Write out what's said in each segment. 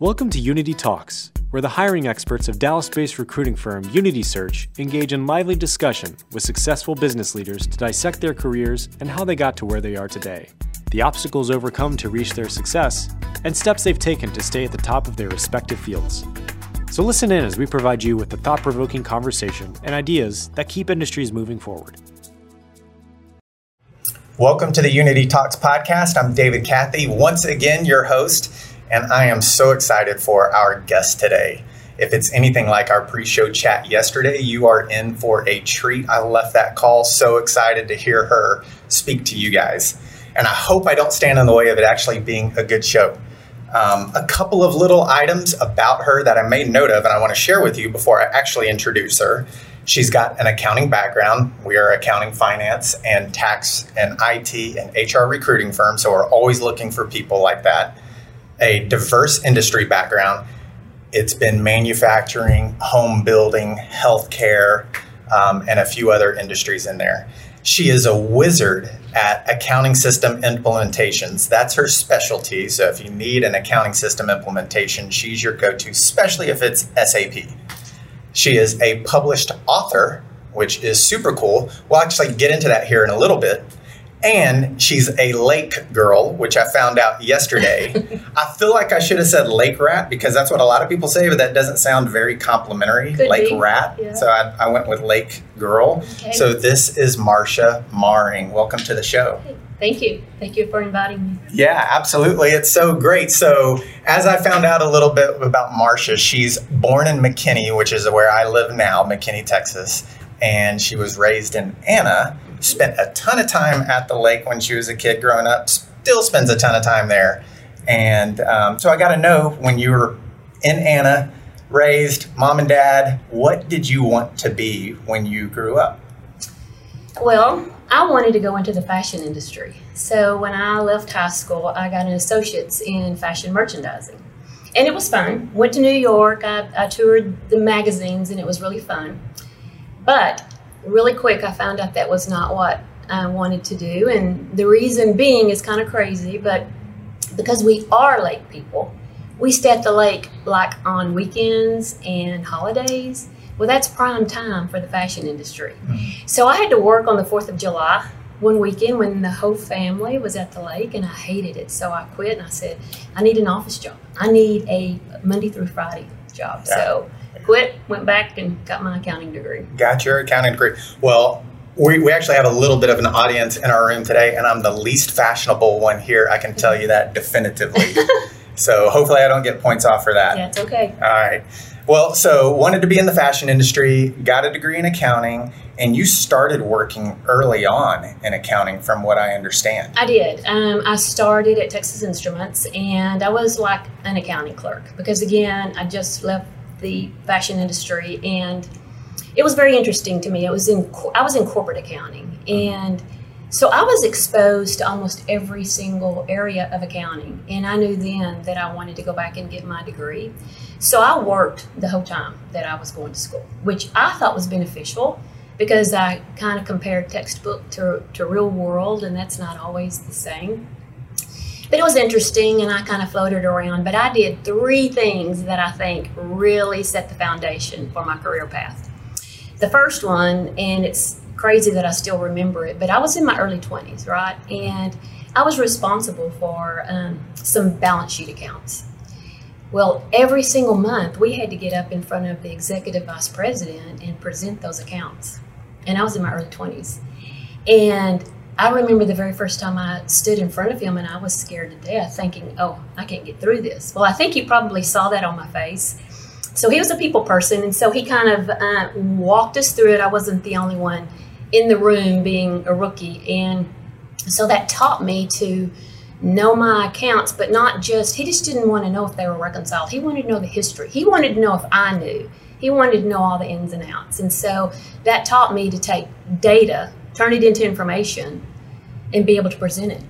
Welcome to Unity Talks, where the hiring experts of Dallas based recruiting firm Unity Search engage in lively discussion with successful business leaders to dissect their careers and how they got to where they are today, the obstacles overcome to reach their success, and steps they've taken to stay at the top of their respective fields. So listen in as we provide you with the thought provoking conversation and ideas that keep industries moving forward. Welcome to the Unity Talks podcast. I'm David Cathey, once again, your host and I am so excited for our guest today. If it's anything like our pre show chat yesterday, you are in for a treat. I left that call so excited to hear her speak to you guys. And I hope I don't stand in the way of it actually being a good show. Um, a couple of little items about her that I made note of and I want to share with you before I actually introduce her. She's got an accounting background. We are accounting, finance, and tax and IT and HR recruiting firm, so we're always looking for people like that a diverse industry background. It's been manufacturing, home building, healthcare, um, and a few other industries in there. She is a wizard at accounting system implementations. That's her specialty. So if you need an accounting system implementation, she's your go to, especially if it's SAP. She is a published author, which is super cool. We'll actually get into that here in a little bit and she's a lake girl, which I found out yesterday. I feel like I should have said lake rat because that's what a lot of people say, but that doesn't sound very complimentary. Could lake be. rat. Yeah. So I, I went with lake girl. Okay. So this is Marsha Maring. Welcome to the show. Thank you. Thank you for inviting me. Yeah, absolutely. It's so great. So, as I found out a little bit about Marsha, she's born in McKinney, which is where I live now, McKinney, Texas, and she was raised in Anna. Spent a ton of time at the lake when she was a kid growing up. Still spends a ton of time there, and um, so I got to know when you were in Anna, raised mom and dad. What did you want to be when you grew up? Well, I wanted to go into the fashion industry. So when I left high school, I got an associate's in fashion merchandising. And it was fun. Went to New York, I, I toured the magazines, and it was really fun. But really quick, I found out that was not what I wanted to do. And the reason being is kind of crazy, but because we are lake people, we stay at the lake like on weekends and holidays. Well, that's prime time for the fashion industry. Mm-hmm. So I had to work on the 4th of July one weekend when the whole family was at the lake and I hated it. So I quit and I said, I need an office job. I need a Monday through Friday job. Yeah. So quit, went back and got my accounting degree. Got your accounting degree. Well, we, we actually have a little bit of an audience in our room today, and I'm the least fashionable one here. I can tell you that definitively. so hopefully, I don't get points off for that. Yeah, it's okay. All right. Well, so wanted to be in the fashion industry, got a degree in accounting, and you started working early on in accounting, from what I understand. I did. Um, I started at Texas Instruments, and I was like an accounting clerk because, again, I just left the fashion industry, and it was very interesting to me. It was in I was in corporate accounting, and so I was exposed to almost every single area of accounting, and I knew then that I wanted to go back and get my degree. So I worked the whole time that I was going to school, which I thought was beneficial because I kind of compared textbook to, to real world, and that's not always the same. But it was interesting, and I kind of floated around. But I did three things that I think really set the foundation for my career path. The first one, and it's crazy that I still remember it, but I was in my early 20s, right? And I was responsible for um, some balance sheet accounts. Well, every single month we had to get up in front of the executive vice president and present those accounts. And I was in my early 20s. And I remember the very first time I stood in front of him and I was scared to death, thinking, oh, I can't get through this. Well, I think he probably saw that on my face. So he was a people person, and so he kind of uh, walked us through it. I wasn't the only one in the room being a rookie. And so that taught me to know my accounts, but not just, he just didn't want to know if they were reconciled. He wanted to know the history. He wanted to know if I knew. He wanted to know all the ins and outs. And so that taught me to take data, turn it into information, and be able to present it.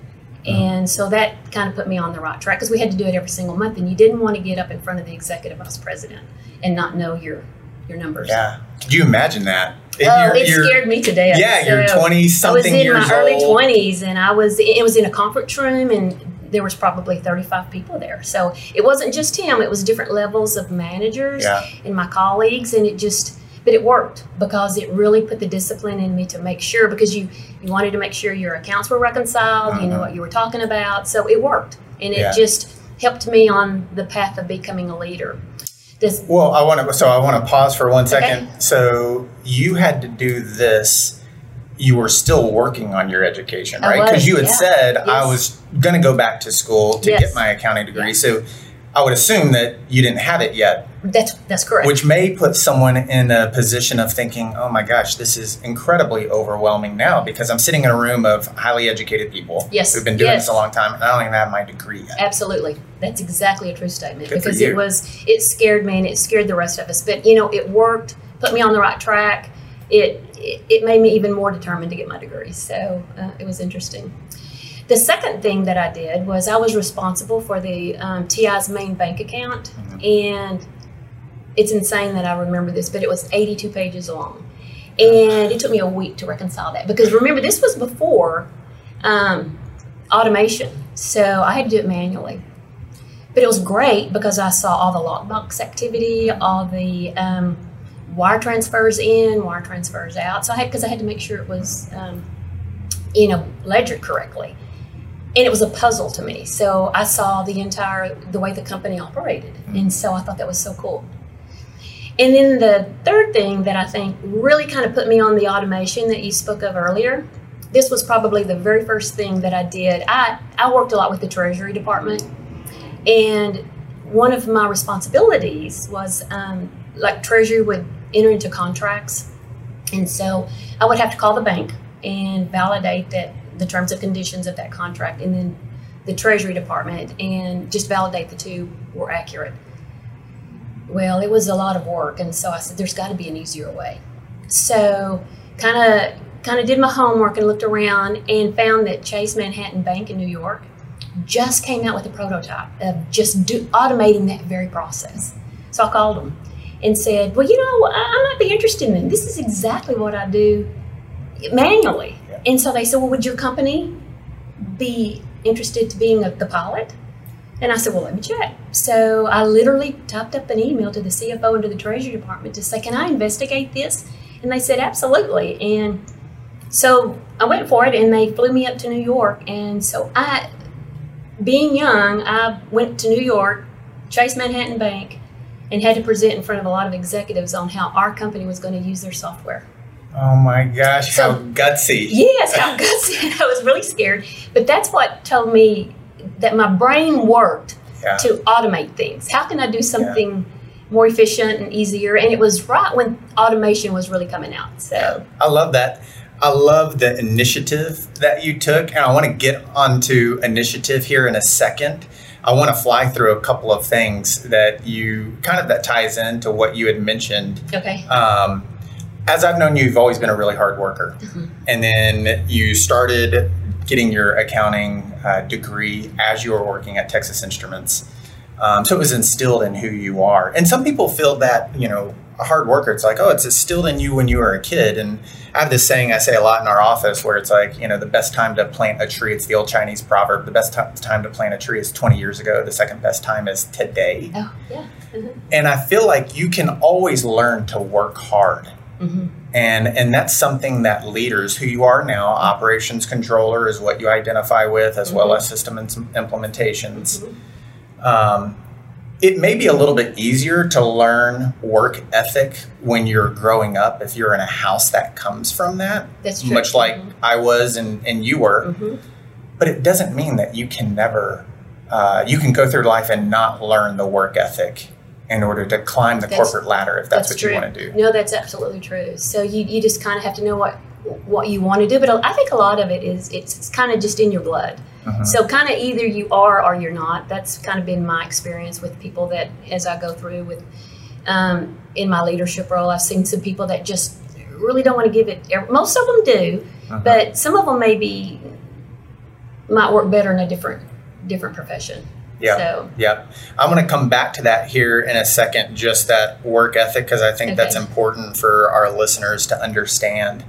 Uh-huh. And so that kind of put me on the right track because we had to do it every single month, and you didn't want to get up in front of the executive vice president and not know your your numbers. Yeah. Could you imagine that? Oh, it you're- scared me to death. Yeah, you're So 20 I was something in years my early twenties, and I was. It was in a conference room, and there was probably 35 people there. So it wasn't just him; it was different levels of managers Yeah. and my colleagues, and it just. But it worked because it really put the discipline in me to make sure because you you wanted to make sure your accounts were reconciled, you knew Mhm. what you were talking about, so it worked, and it Yeah. just helped me on the path of becoming a leader. Does Well, I want to. So I want to pause for one second Okay. So you had to do this. You were still working on your education, right? Because you had yeah. said I was going to go back to school to Yes. get my accounting degree. Yeah. So I would assume that you didn't have it yet, that's that's correct. which may put someone in a position of thinking, "Oh my gosh, this is incredibly overwhelming now because I'm sitting in a room of highly educated people Yes, who've been doing yes. this a long time, and I don't even have my degree yet." Absolutely. That's exactly a true statement Good because it was it scared me and it scared the rest of us. But you know, it worked, put me on the right track. It it, it made me even more determined to get my degree. So uh, it was interesting. The second thing that I did was I was responsible for the um, TI's main bank account, and it's insane that I remember this, but it was 82 pages long, and it took me a week to reconcile that because remember this was before um, automation, so I had to do it manually. But it was great because I saw all the lockbox activity, all the um, wire transfers in, wire transfers out. So I had because I had to make sure it was, um, you know, ledgered correctly, and it was a puzzle to me. So I saw the entire the way the company operated, and so I thought that was so cool. And then the third thing that I think really kind of put me on the automation that you spoke of earlier. This was probably the very first thing that I did. I, I worked a lot with the Treasury Department, and one of my responsibilities was um, like Treasury would enter into contracts, and so I would have to call the bank and validate that the terms and conditions of that contract, and then the Treasury Department, and just validate the two were accurate. Well, it was a lot of work, and so I said, "There's got to be an easier way." So, kind of, kind of did my homework and looked around and found that Chase Manhattan Bank in New York just came out with a prototype of just do, automating that very process. So I called them and said, "Well, you know, I, might be interested in this. This is exactly what I do manually." And so they said, "Well, would your company be interested to being a, the pilot?" And I said, well, let me check. So I literally typed up an email to the CFO and to the Treasury Department to say, can I investigate this? And they said, absolutely. And so I went for it and they flew me up to New York. And so I, being young, I went to New York, Chase Manhattan Bank, and had to present in front of a lot of executives on how our company was going to use their software. Oh my gosh, So- how gutsy! Yes, how gutsy. I was really scared. But that's what told me that my brain worked Yeah. to automate things. How can I do something more efficient and easier? And it was right when automation was really coming out. So I love that. I love the initiative that you took, and I want to get onto initiative here in a second. I want to fly through a couple of things that you kind of that ties into what you had mentioned. okay, Um, as I've known you, you've always been a really hard worker, and then you started getting your accounting uh, degree as you were working at Texas Instruments. Um, so it was instilled in who you are. And some people feel that, you know, a hard worker, it's like, oh, it's instilled in you when you were a kid. And I have this saying I say a lot in our office where it's like, you know, the best time to plant a tree, it's the old Chinese proverb, the best ti- time to plant a tree is 20 years ago. The second best time is today. oh yeah, And I feel like you can always learn to work hard. Hmm And and that's something that leaders who you are now, operations controller is what you identify with, as well Mhm. as system im- implementations. Um, it may be a little bit easier to learn work ethic when you're growing up if you're in a house that comes from that, that's true. much like I was and, and you were. hmm But it doesn't mean that you can never, uh, you can go through life and not learn the work ethic in order to climb the That's- corporate ladder if that's, what true. you want to do. No, that's absolutely true. So you, you just kind of have to know what what you want to do. But I think a lot of it is it's, it's kind of just in your blood. Mhm. So kind of either you are or you're not. That's kind of been my experience with people that as I go through with um, in my leadership role, I've seen some people that just really don't want to give it. Most of them do, Mhm. but some of them maybe might work better in a different different profession. Yeah. So Yep. I'm going to come back to that here in a second, just that work ethic, because I think that's important for our listeners to understand.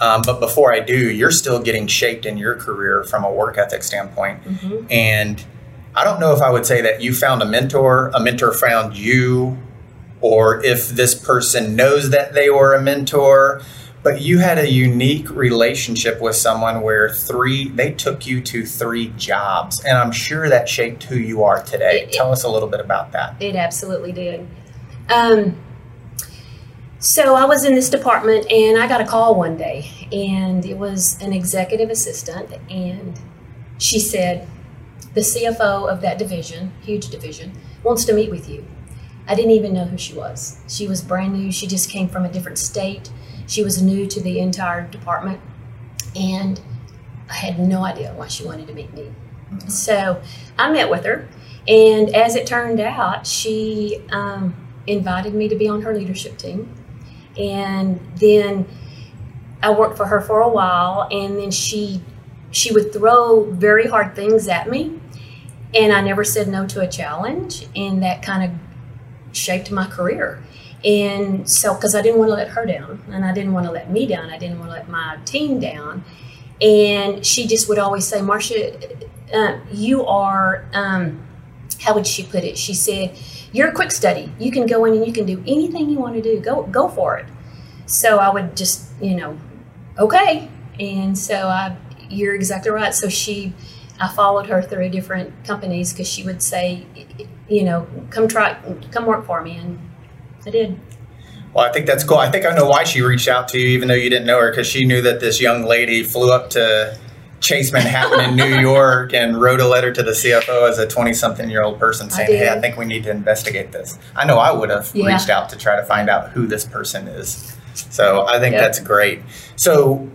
Um, but before I do, you're still getting shaped in your career from a work ethic standpoint. Mm-hmm. And I don't know if I would say that you found a mentor, a mentor found you, or if this person knows that they were a mentor. But you had a unique relationship with someone where three, they took you to three jobs. And I'm sure that shaped who you are today. It- Tell us a little bit about that. It absolutely did. Um, so I was in this department and I got a call one day, and it was an executive assistant, and she said, The CFO of that division, huge division, wants to meet with you. I didn't even know who she was. She was brand new, she just came from a different state, she was new to the entire department, and I had no idea why she wanted to meet me. So I met with her, and as it turned out, she um, invited me to be on her leadership team. And then I worked for her for a while, and then she she would throw very hard things at me, and I never said no to a challenge, and that kind of shaped my career. And so, because I didn't want to let her down, and I didn't want to let me down, I didn't want to let my team down, and she just would always say, "Marsha, uh, you are." Um, how would she put it? She said, "You're a quick study. You can go in and you can do anything you want to do. Go, go for it." So I would just, you know, okay. And so I, you're exactly right. So she, I followed her through different companies because she would say, you know, come try, come work for me, and I did. Well, I think that's cool. I think I know why she reached out to you, even though you didn't know her, because she knew that this young lady flew up to Chase Manhattan in New York and wrote a letter to the CFO as a 20 something year old person saying, Hey, I think we need to investigate this. I know I would have Yeah. reached out to try to find out who this person is. So I think Yep. that's great. So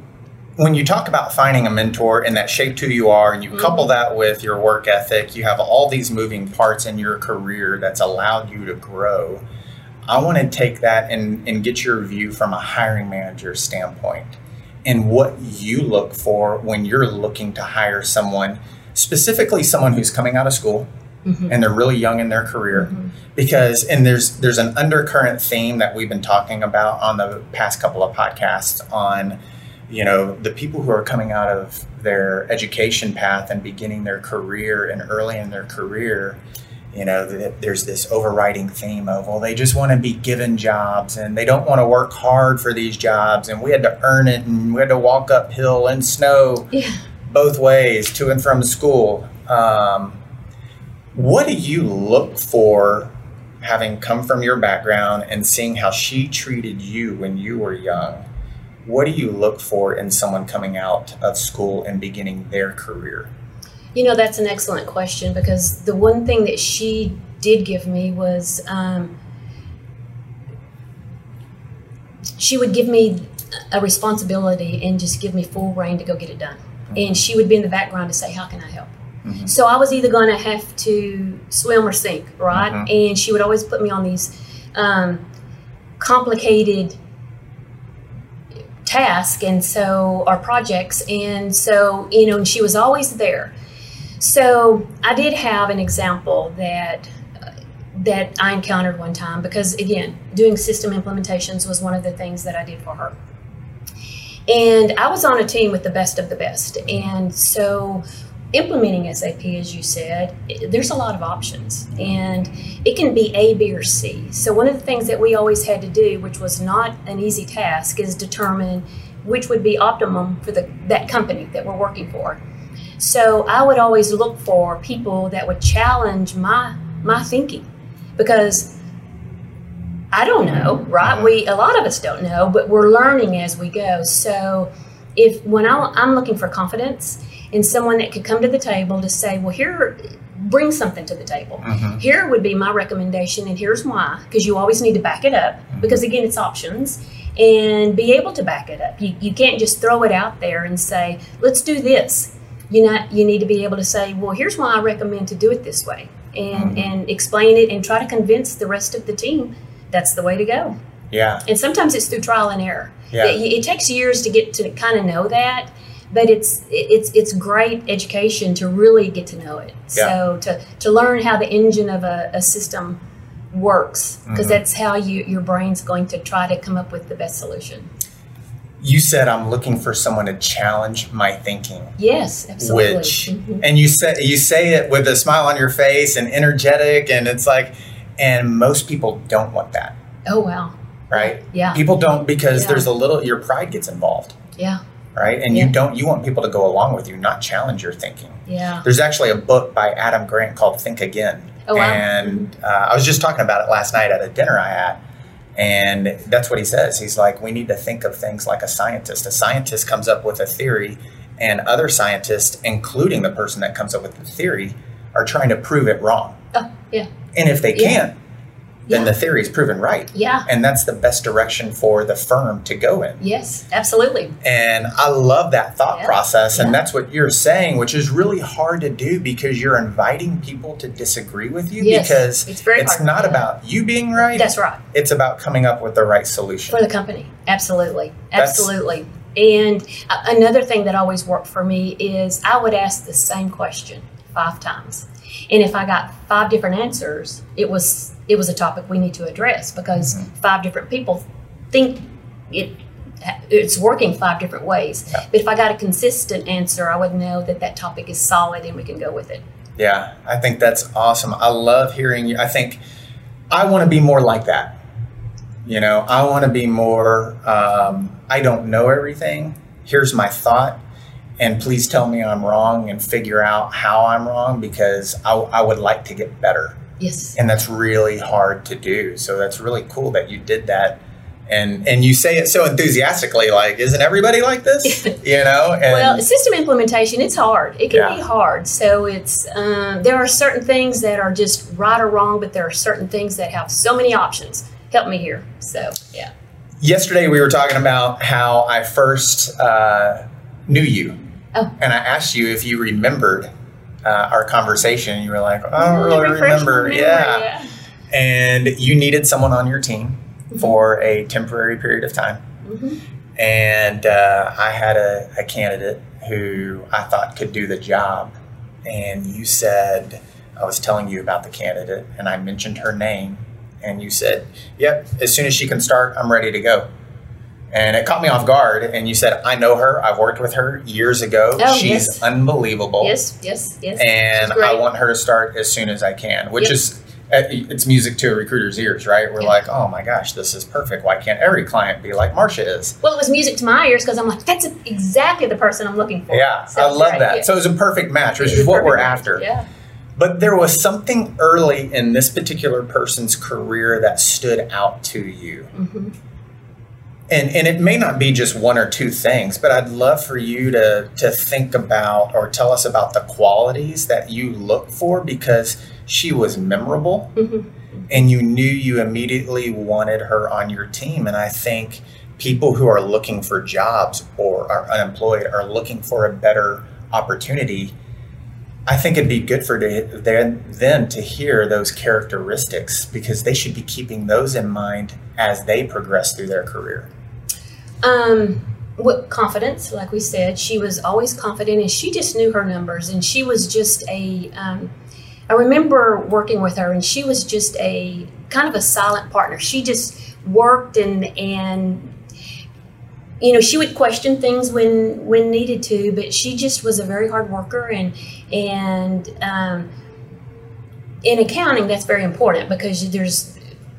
when you talk about finding a mentor and that shaped who you are, and you mm-hmm. couple that with your work ethic, you have all these moving parts in your career that's allowed you to grow. I want to take that and, and get your view from a hiring manager standpoint and what you look for when you're looking to hire someone, specifically someone who's coming out of school mm-hmm. and they're really young in their career. Mm-hmm. Because and there's there's an undercurrent theme that we've been talking about on the past couple of podcasts on you know the people who are coming out of their education path and beginning their career and early in their career you know there's this overriding theme of well they just want to be given jobs and they don't want to work hard for these jobs and we had to earn it and we had to walk uphill in snow Yeah. both ways to and from school. Um, what do you look for having come from your background and seeing how she treated you when you were young? What do you look for in someone coming out of school and beginning their career You know, that's an excellent question because the one thing that she did give me was um, she would give me a responsibility and just give me full rein to go get it done. And she would be in the background to say, How can I help? Mhm. So I was either going to have to swim or sink, right? Mhm. And she would always put me on these um, complicated tasks and so our projects and so you know and she was always there so i did have an example that uh, that i encountered one time because again doing system implementations was one of the things that i did for her. And i was on a team with the best of the best. And so implementing SAP as you said there's a lot of options. And it can be a b or c. So one of the things that we always had to do which was not an easy task is determine which would be optimum for the, that company that we're working for so I would always look for people that would challenge my my thinking because I don't know, right? We a lot of us don't know, but we're learning as we go. So if when I, I'm looking for confidence in someone that could come to the table to say, well, here, bring something to the table. Mhm. Here would be my recommendation, and here's why. Because you always need to back it up. Because again, it's options, and be able to back it up. You, you can't just throw it out there and say, let's do this. You know, you need to be able to say, well, here's why I recommend to do it this way, and Mhm. and explain it, and try to convince the rest of the team that's the way to go. yeah And sometimes it's through trial and error. Yeah. It, it takes years to get to kind of know that, but it's it's it's great education to really get to know it. Yeah. So to to learn how the engine of a, a system works, because Mhm. that's how you your brain's going to try to come up with the best solution. You said I'm looking for someone to challenge my thinking. Yes, absolutely. Which mm-hmm. and you say you say it with a smile on your face and energetic and it's like and most people don't want that. Oh wow. Right? Yeah. People don't because yeah. there's a little your pride gets involved. Yeah. Right? And yeah. you don't you want people to go along with you, not challenge your thinking. Yeah. There's actually a book by Adam Grant called Think Again. Oh, wow. And uh, I was just talking about it last night at a dinner I had and that's what he says. He's like, we need to think of things like a scientist. A scientist comes up with a theory, and other scientists, including the person that comes up with the theory, are trying to prove it wrong. Oh, yeah. And if they Yeah. can't, then Yeah. the theory is proven right. Yeah. And that's the best direction for the firm to go in. Yes, absolutely. And I love that thought Yeah. process. And Yeah. that's what you're saying, which is really hard to do because you're inviting people to disagree with you Yes, because it's very it's not about you being right. That's right. It's about coming up with the right solution. For the company. Absolutely. That's- Absolutely. And another thing that always worked for me is I would ask the same question five times. And if I got five different answers, it was it was a topic we need to address because Mhm. five different people think it it's working five different ways. Yeah. But if I got a consistent answer, I would know that that topic is solid and we can go with it. Yeah, I think that's awesome. I love hearing you. I think I want to be more like that. You know, I want to be more, um, I don't know everything. Here's my thought. And please tell me I'm wrong and figure out how I'm wrong because I, I would like to get better. Yes. And that's really hard to do. So that's really cool that you did that. And, and you say it so enthusiastically, like, isn't everybody like this? You know? And well, system implementation, it's hard. It can Yeah. be hard. So it's um, there are certain things that are just right or wrong, but there are certain things that have so many options. Help me here. So yeah. yesterday we were talking about how I first uh, knew you. Oh. And I asked you if you remembered uh, our conversation. You were like, I don't really remember. memory, Yeah. And you needed someone on your team for a temporary period of time. Mhm. And uh, I had a, a candidate who I thought could do the job. And you said, I was telling you about the candidate, and I mentioned her name. And you said, Yep, as soon as she can start, I'm ready to go. And it caught me off guard. And you said, I know her. I've worked with her years ago. Oh, She's yes. unbelievable. Yes, yes, yes. And I want her to start as soon as I can, which Yep. is uh, it's music to a recruiter's ears, right? We're Yeah. like, oh my gosh, this is perfect. Why can't every client be like Marsha is? Well, it was music to my ears because I'm like, that's exactly the person I'm looking for. Yeah, So I love great, that. yeah. So it was a perfect match, which is what we're match, after. Yeah. But there was something early in this particular person's career that stood out to you. hmm And, and it may not be just one or two things, but I'd love for you to, to think about or tell us about the qualities that you look for because she was memorable hmm and you knew you immediately wanted her on your team. And I think people who are looking for jobs or are unemployed are looking for a better opportunity. I think it'd be good for them to hear those characteristics because they should be keeping those in mind as they progress through their career. Um, with confidence, like we said, she was always confident, and she just knew her numbers, and she was just a. Um, I remember working with her, and she was just a kind of a silent partner. She just worked and and you know she would question things when when needed to, but she just was a very hard worker, and and um, in accounting that's very important because there's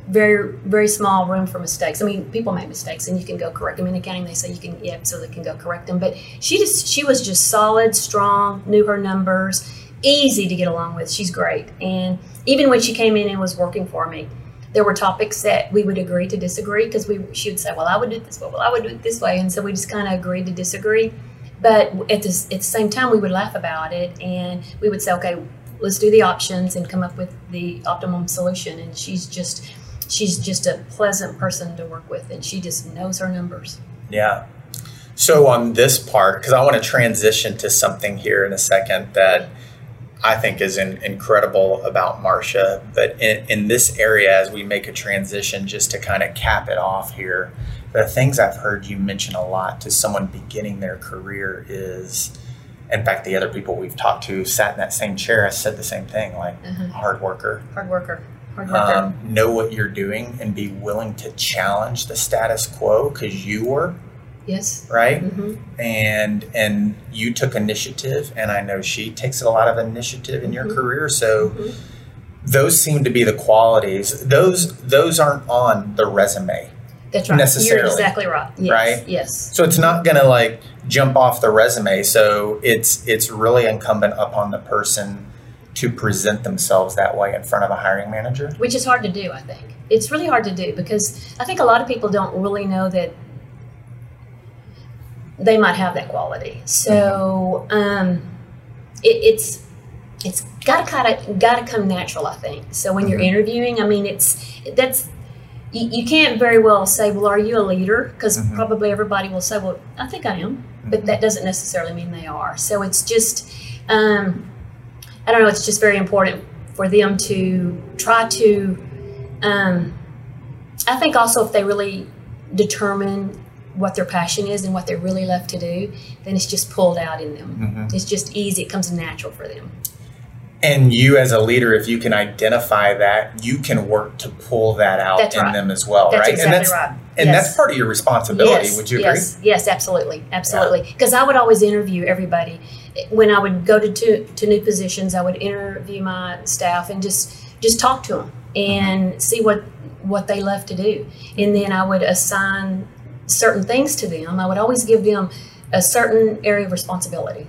very very small room for mistakes. I mean, people make mistakes, and you can go correct them. In accounting, they say you can yeah, so they can go correct them. But she just she was just solid, strong, knew her numbers, easy to get along with. She's great, and even when she came in and was working for me, there were topics that we would agree to disagree because we she would say, "Well, I would do it this way. Well, I would do it this way," and so we just kind of agreed to disagree. But at at the same time, we would laugh about it, and we would say, "Okay." Let's do the options and come up with the optimum solution. And she's just she's just a pleasant person to work with and she just knows her numbers Yeah. So on this part, because I want to transition to something here in a second that I think is in, incredible about Marsha, but in, in this area, as we make a transition, just to kind of cap it off here, the things I've heard you mention a lot to someone beginning their career is, in fact, the other people we've talked to sat in that same chair has said the same thing, like Mhm. hard worker, hard worker. Hard worker. Um, know what you're doing and be willing to challenge the status quo because you were Yes. right? hmm And and you took initiative, and I know she takes a lot of initiative in your Mhm. career. So Mhm. those seem to be the qualities. Those those aren't on the resume. That's right. Necessarily. You're exactly right. Yes. Right? Yes. So it's not going to like jump off the resume. So it's it's really incumbent upon the person to present themselves that way in front of a hiring manager. Which is hard to do, I think. It's really hard to do because I think a lot of people don't really know that they might have that quality. So um, it, it's it's got to kind of got to come natural, I think. So when you're Mhm. interviewing, I mean, it's that's you, you can't very well say, well, are you a leader? Because Mhm. probably everybody will say, well, I think I am, but that doesn't necessarily mean they are. So it's just um, I don't know. It's just very important for them to try to. Um, I think also if they really determine what their passion is and what they're really left to do, then it's just pulled out in them. Mhm. It's just easy. It comes natural for them. And you, as a leader, if you can identify that, you can work to pull that out That's in right. them as well, That's right? exactly and that's right. and Yes. that's part of your responsibility. Yes, Would you agree? Yes, yes, absolutely, absolutely. Because I would always interview everybody when I would go to, to to new positions. I would interview my staff and just just talk to them and Mm-hmm. see what what they love to do, and then I would assign certain things to them. I would always give them a certain area of responsibility.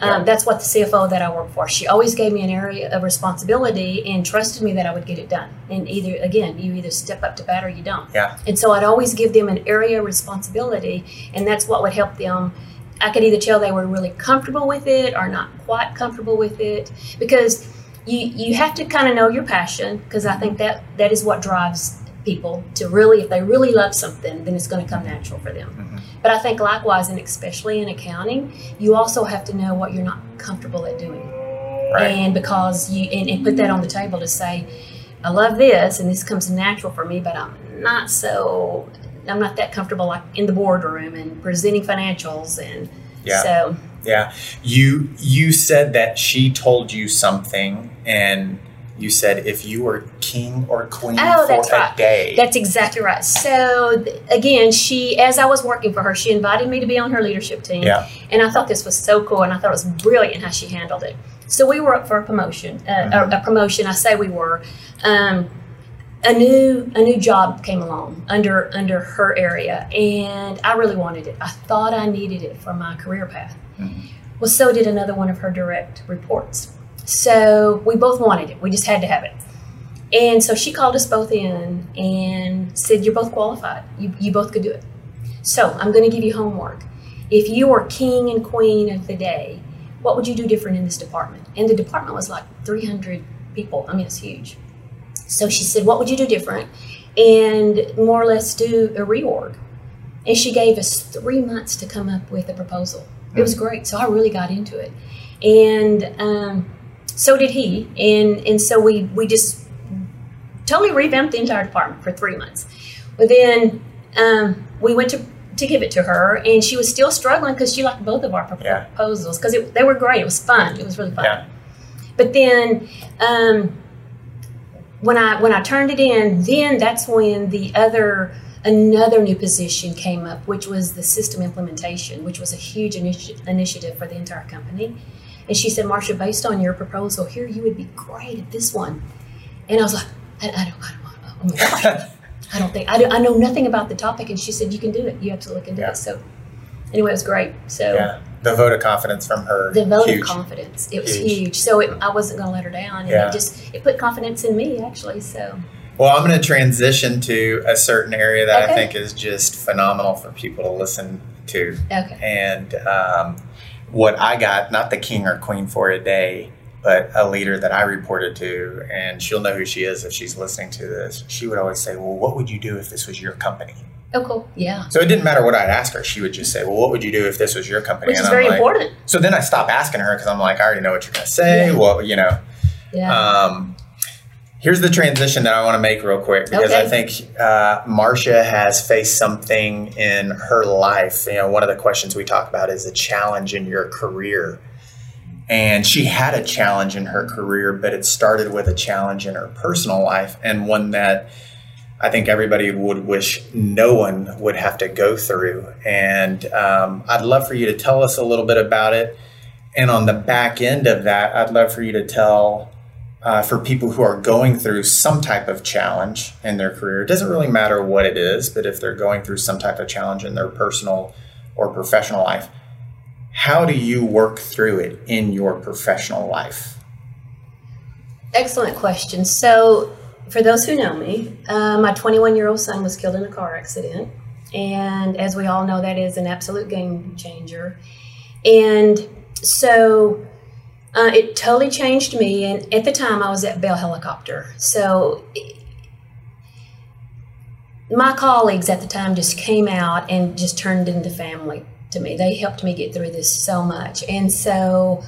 Um, that's what the CFO that I work for. She always gave me an area of responsibility and trusted me that I would get it done. And either again, you either step up to bat or you don't. Yeah. And so I'd always give them an area of responsibility, and that's what would help them. I could either tell they were really comfortable with it or not quite comfortable with it, because you you have to kind of know your passion, because I think that that is what drives people to really, if they really love something, then it's going to come natural for them. Mhm. But I think likewise, and especially in accounting, you also have to know what you're not comfortable at doing Right. and because you and, and put that on the table to say i love this and this comes natural for me but i'm not so i'm not that comfortable like in the boardroom and presenting financials and Yeah. so Yeah. You you said that she told you something and you said if you were king or queen Oh, for that's a right. day. that's exactly right so th- again she as i was working for her she invited me to be on her leadership team Yeah. and i thought this was so cool and i thought it was brilliant how she handled it so we were up for a promotion uh, Mhm. a, a promotion i say we were um, a new a new job came along under under her area and i really wanted it i thought i needed it for my career path Mhm. well so did another one of her direct reports so we both wanted it we just had to have it and so she called us both in and said you're both qualified you, you both could do it so i'm going to give you homework if you were king and queen of the day what would you do different in this department and the department was like 300 people i mean it's huge so she said, What would you do different? And more or less do a reorg. And she gave us three months to come up with a proposal. It was great. So I really got into it. And um, so did he. And, and so we, we just totally revamped the entire department for three months. But then um, we went to, to give it to her, and she was still struggling because she liked both of our proposals because they were great. It was fun. It was really fun. Yeah. But then um, when I when I turned it in, then that's when the other another new position came up, which was the system implementation, which was a huge initi- initiative for the entire company. And she said, Marsha, based on your proposal here, you would be great at this one. And I was like, I, I don't, I don't, my gosh. I don't think I, do, I know nothing about the topic. And she said, you can do it. You absolutely can do Yeah. it. So anyway, it was great. So yeah. The vote of confidence from her. the vote huge. of confidence. It was Huge. huge. So it, I wasn't going to let her down, and Yeah. it just it put confidence in me actually. So Well, I'm going to transition to a certain area that I think is just phenomenal for people to listen to. okay, And um, what I got, not the king or queen for a day, but a leader that I reported to, and she'll know who she is if she's listening to this. She would always say, Well, what would you do if this was your company? oh cool, yeah, So it didn't matter what I'd ask her. She would just say, Well, what would you do if this was your company? which is and very I'm like, important. So then I stopped asking her because I'm like, I already know what you're going to say. Yeah. Well, you know. Yeah, Um, here's the transition that I want to make real quick because I think uh, Marsha has faced something in her life. You know, one of the questions we talk about is a challenge in your career. And she had a challenge in her career, but it started with a challenge in her personal life and one that I think everybody would wish no one would have to go through. And um, I'd love for you to tell us a little bit about it. And on the back end of that, I'd love for you to tell uh, for people who are going through some type of challenge in their career. It doesn't really matter what it is, but if they're going through some type of challenge in their personal or professional life, how do you work through it in your professional life? Excellent question. So, for those who know me, uh, my 21 year old son was killed in a car accident. And as we all know, that is an absolute game changer. And so uh, it totally changed me. And at the time, I was at Bell Helicopter. So my colleagues at the time just came out and just turned into family to me. They helped me get through this so much. And so,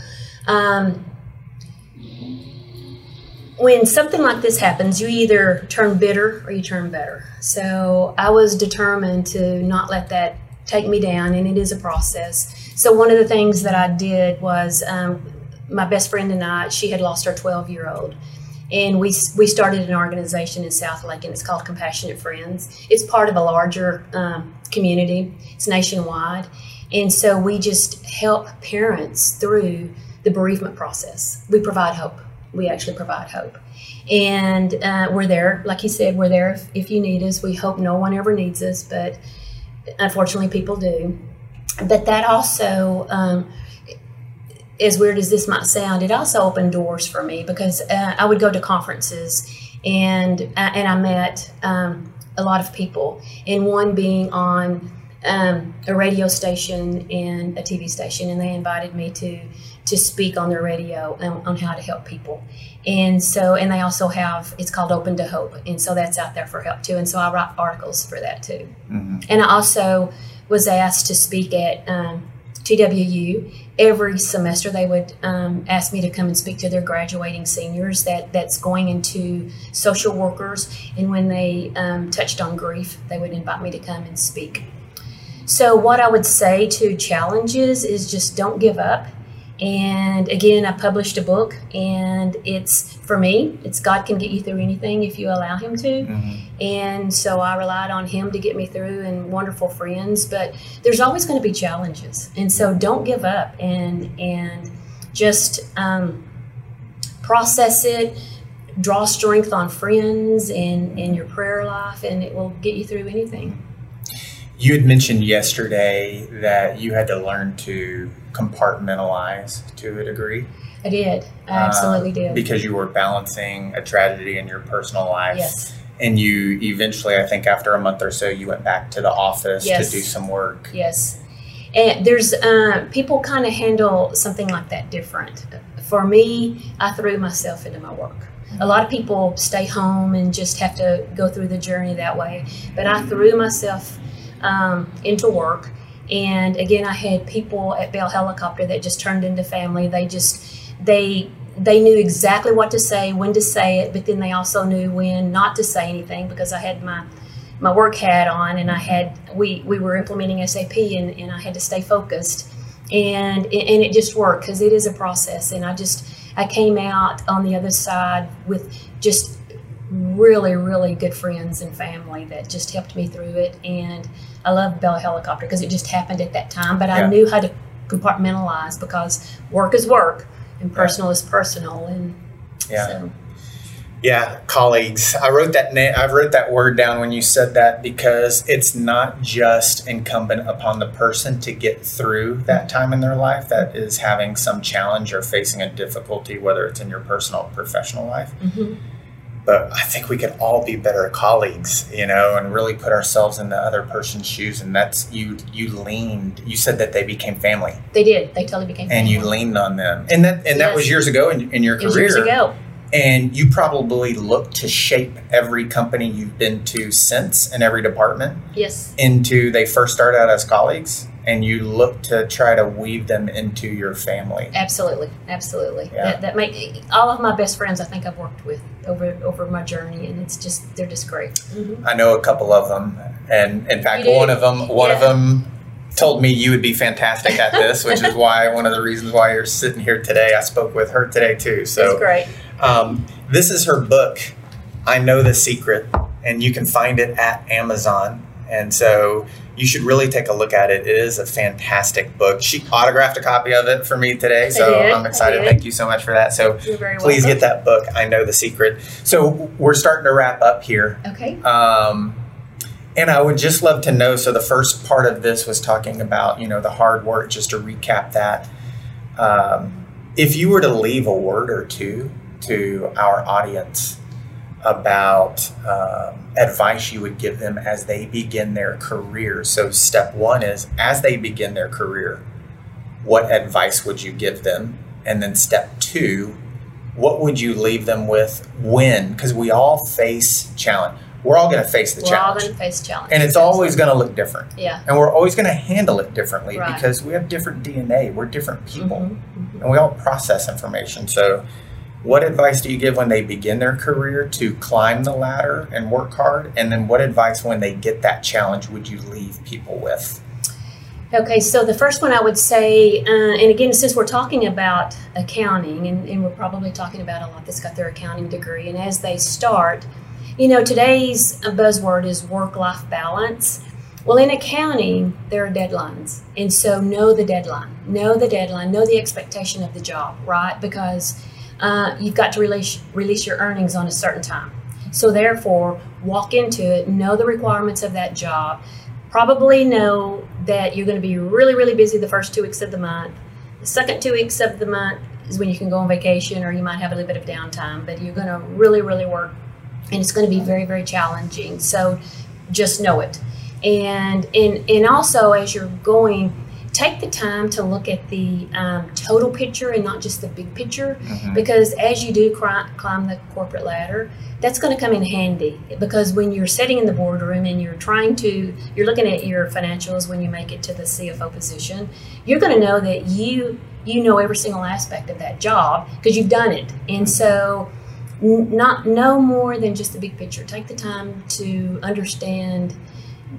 um, when something like this happens, you either turn bitter or you turn better. So I was determined to not let that take me down, and it is a process. So one of the things that I did was um, my best friend and I, she had lost her 12 year old. And we, we started an organization in Southlake, and it's called Compassionate Friends. It's part of a larger um, community, it's nationwide. And so we just help parents through the bereavement process. We provide hope we actually provide hope. And uh, we're there, like you said, we're there if, if, you need us. We hope no one ever needs us, but unfortunately, people do. But that also, um, as weird as this might sound, it also opened doors for me because uh, I would go to conferences and uh, and I met um, a lot of people, and one being on um, a radio station and a TV station, and they invited me to to speak on their radio on, on, how to help people. And so, and they also have, it's called Open to Hope. And so that's out there for help too. And so I write articles for that too. Mm-hmm. And I also was asked to speak at um, TWU. Every semester, they would um, ask me to come and speak to their graduating seniors that, that's going into social workers. And when they um, touched on grief, they would invite me to come and speak. So, what I would say to challenges is just don't give up and again, I published a book, and it's for me, it's God can get you through anything if you allow Him to. Mm-hmm. And so I relied on Him to get me through, and wonderful friends. But there's always going to be challenges, and so don't give up, and and just um, process it. Draw strength on friends and in your prayer life, and it will get you through anything. You had mentioned yesterday that you had to learn to compartmentalize to a degree. I did. I absolutely did. Because you were balancing a tragedy in your personal life. Yes. And you eventually, I think after a month or so, you went back to the office yes. to do some work. Yes. And there's uh, people kind of handle something like that different. For me, I threw myself into my work. A lot of people stay home and just have to go through the journey that way. But I threw myself um, into work. And again, I had people at Bell Helicopter that just turned into family. They just they they knew exactly what to say, when to say it, but then they also knew when not to say anything because I had my my work hat on and I had we we were implementing SAP and, and I had to stay focused and and it just worked because it is a process and I just I came out on the other side with just really, really good friends and family that just helped me through it. And I love Bell Helicopter because it just happened at that time. But yeah. I knew how to compartmentalize because work is work and personal yeah. is personal. And yeah. So. Yeah, colleagues. I wrote that na- I wrote that word down when you said that because it's not just incumbent upon the person to get through that time in their life that is having some challenge or facing a difficulty, whether it's in your personal or professional life. Mm-hmm but I think we could all be better colleagues, you know, and really put ourselves in the other person's shoes. And that's you. You leaned. You said that they became family. They did. They totally became. And family. you leaned on them, and that and yes. that was years ago in, in your career. years ago. And you probably look to shape every company you've been to since in every department. Yes. Into they first start out as colleagues and you look to try to weave them into your family. Absolutely, absolutely. Yeah. That, that make all of my best friends. I think I've worked with over over my journey, and it's just they're just great. Mm-hmm. I know a couple of them, and in fact, one of them, one yeah. of them told me you would be fantastic at this, which is why one of the reasons why you're sitting here today. I spoke with her today too. So That's great. Um, this is her book. I know the secret and you can find it at Amazon. And so you should really take a look at it. It is a fantastic book. She autographed a copy of it for me today, so I'm excited. Thank you so much for that. So please welcome. get that book. I know the secret. So we're starting to wrap up here. Okay. Um, and I would just love to know. So the first part of this was talking about you know the hard work. Just to recap that, um, if you were to leave a word or two to our audience about um, advice you would give them as they begin their career. So step one is as they begin their career, what advice would you give them? And then step two, what would you leave them with when? Because we all face challenge. We're all going to face the We're all challenge. going to face challenges. and it's always going to look different. Yeah. And we're always going to handle it differently Right. because we have different DNA. We're different people Mhm, mhm. and we all process information. So, what advice do you give when they begin their career to climb the ladder and work hard? And then, what advice when they get that challenge would you leave people with? Okay, so the first one I would say, uh, and again, since we're talking about accounting, and, and we're probably talking about a lot that's got their accounting degree, and as they start, you know, today's buzzword is work life balance. Well, in accounting, there are deadlines. And so know the deadline, know the deadline, know the expectation of the job, right? Because uh, you've got to release, release your earnings on a certain time. So, therefore, walk into it, know the requirements of that job, probably know that you're going to be really, really busy the first two weeks of the month. The second two weeks of the month is when you can go on vacation or you might have a little bit of downtime, but you're going to really, really work and it's going to be very, very challenging. So just know it. And, and, and also, as you're going, take the time to look at the um, total picture and not just the big picture. Because as you do climb the corporate ladder that's going to come in handy. Because when you're sitting in the boardroom and you're trying to you're looking at your financials when you make it to the cfo position you're going to know that you you know every single aspect of that job because you've done it. And so n- not no more than just the big picture. Take the time to understand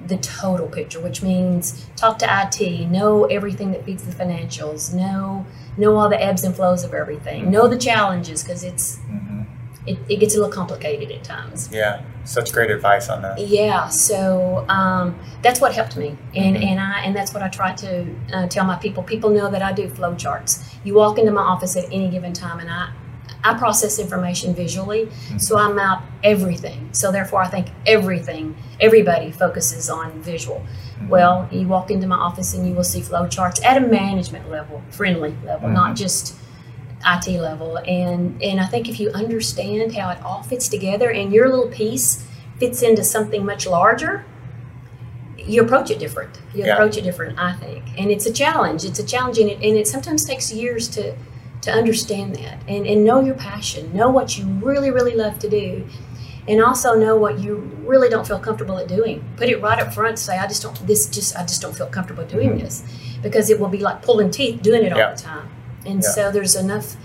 the total picture, which means talk to IT, know everything that feeds the financials, know know all the ebbs and flows of everything, know the challenges because it's hmm it, it gets a little complicated at times. Yeah, such great advice on that. Yeah, so um, that's what helped me, and Mhm. and I and that's what I try to uh, tell my people. People know that I do flow charts. You walk into my office at any given time, and I I process information visually, mm-hmm. so I map everything. So therefore, I think everything everybody focuses on visual. Mm-hmm. Well, you walk into my office and you will see flow charts at a management level, friendly level, not mm-hmm. just IT level. And and I think if you understand how it all fits together and your little piece fits into something much larger, you approach it different. You Yeah. approach it different, I think. And it's a challenge. It's a challenge and it, and it sometimes takes years to to understand that and, and know your passion. Know what you really, really love to do. And also know what you really don't feel comfortable at doing. Put it right up front. Say, I just don't. This just I just don't feel comfortable doing this, because it will be like pulling teeth doing it all the time. And Yeah. so there's enough.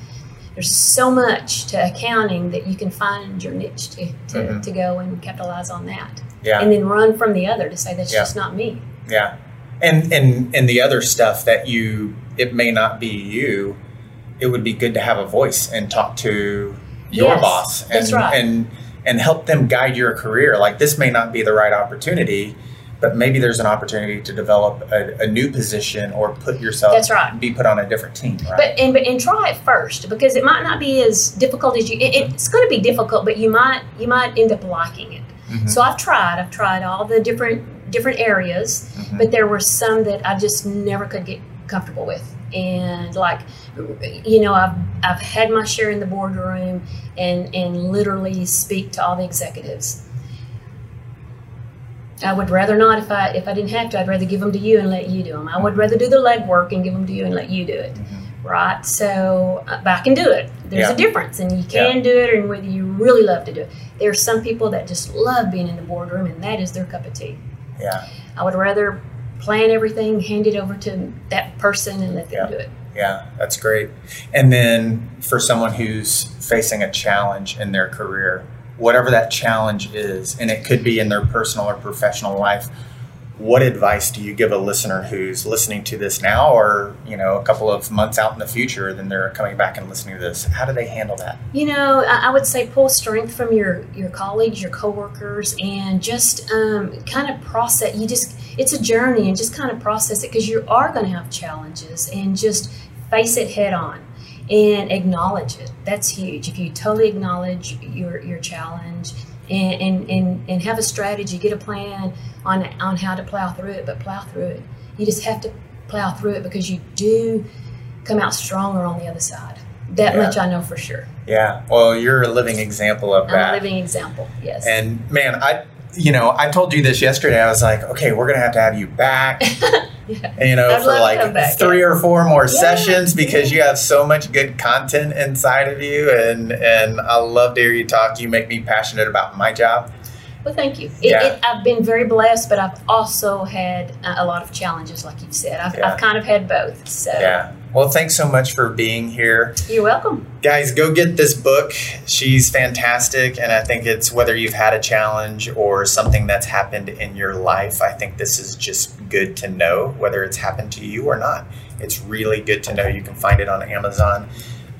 There's so much to accounting that you can find your niche to to, Mhm. to go and capitalize on that, Yeah, and then run from the other to say that's Yeah. just not me. yeah, and and and the other stuff that you it may not be you. It would be good to have a voice and talk to your Yes, boss and right. and and help them guide your career. Like this may not be the right opportunity, but maybe there's an opportunity to develop a, a new position or put yourself That's right. be put on a different team. Right. But and but and try it first because it might not be as difficult as you. It, it's going to be difficult, but you might you might end up liking it. Mhm. So I've tried. I've tried all the different different areas, Mhm. but there were some that I just never could get comfortable with. And like, you know, I've I've had my share in the boardroom and and literally speak to all the executives. I would rather not if I if I didn't have to. I'd rather give them to you and let you do them. I would rather do the legwork and give them to you and let you do it mm-hmm. right? So, but I can do it. There's Yeah. a difference, and you can do it, and whether you really love to do it. There are some people that just love being in the boardroom, and that is their cup of tea. yeah, I would rather plan everything, hand it over to that person, and let them Yeah. do it. yeah, that's great. And then for someone who's facing a challenge in their career, whatever that challenge is, and it could be in their personal or professional life, what advice do you give a listener who's listening to this now or you know a couple of months out in the future then they're coming back and listening to this how do they handle that you know i would say pull strength from your your colleagues your coworkers and just um, kind of process you just it's a journey and just kind of process it because you are going to have challenges and just face it head on and acknowledge it that's huge if you totally acknowledge your your challenge and, and, and, and have a strategy, get a plan on, on how to plow through it, but plow through it. You just have to plow through it because you do come out stronger on the other side. That yeah. much I know for sure. Yeah. Well, you're a living example of that. I'm a living example, yes. And man, I, you know, I told you this yesterday. I was like, okay, we're going to have to have you back. yeah. you know, I'd for like three or four more yeah. sessions because you have so much good content inside of you, and and I love to hear you talk. You make me passionate about my job. Well, thank you. It, yeah. it, I've been very blessed, but I've also had a lot of challenges, like you've said. I've. I've kind of had both. So yeah. Well, thanks so much for being here. You're welcome. Guys, go get this book. She's fantastic. And I think it's whether you've had a challenge or something that's happened in your life, I think this is just good to know, whether it's happened to you or not. It's really good to know. You can find it on Amazon.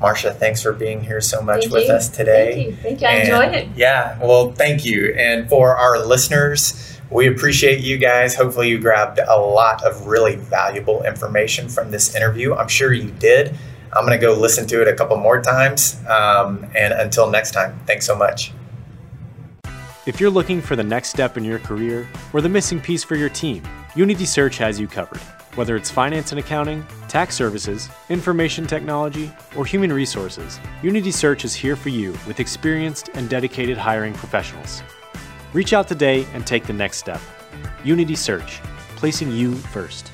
Marsha, thanks for being here so much thank with you. us today. Thank you. Thank you. I and enjoyed it. Yeah, well, thank you. And for our listeners, we appreciate you guys. Hopefully, you grabbed a lot of really valuable information from this interview. I'm sure you did. I'm going to go listen to it a couple more times. Um, and until next time, thanks so much. If you're looking for the next step in your career or the missing piece for your team, Unity Search has you covered. Whether it's finance and accounting, tax services, information technology, or human resources, Unity Search is here for you with experienced and dedicated hiring professionals. Reach out today and take the next step. Unity Search, placing you first.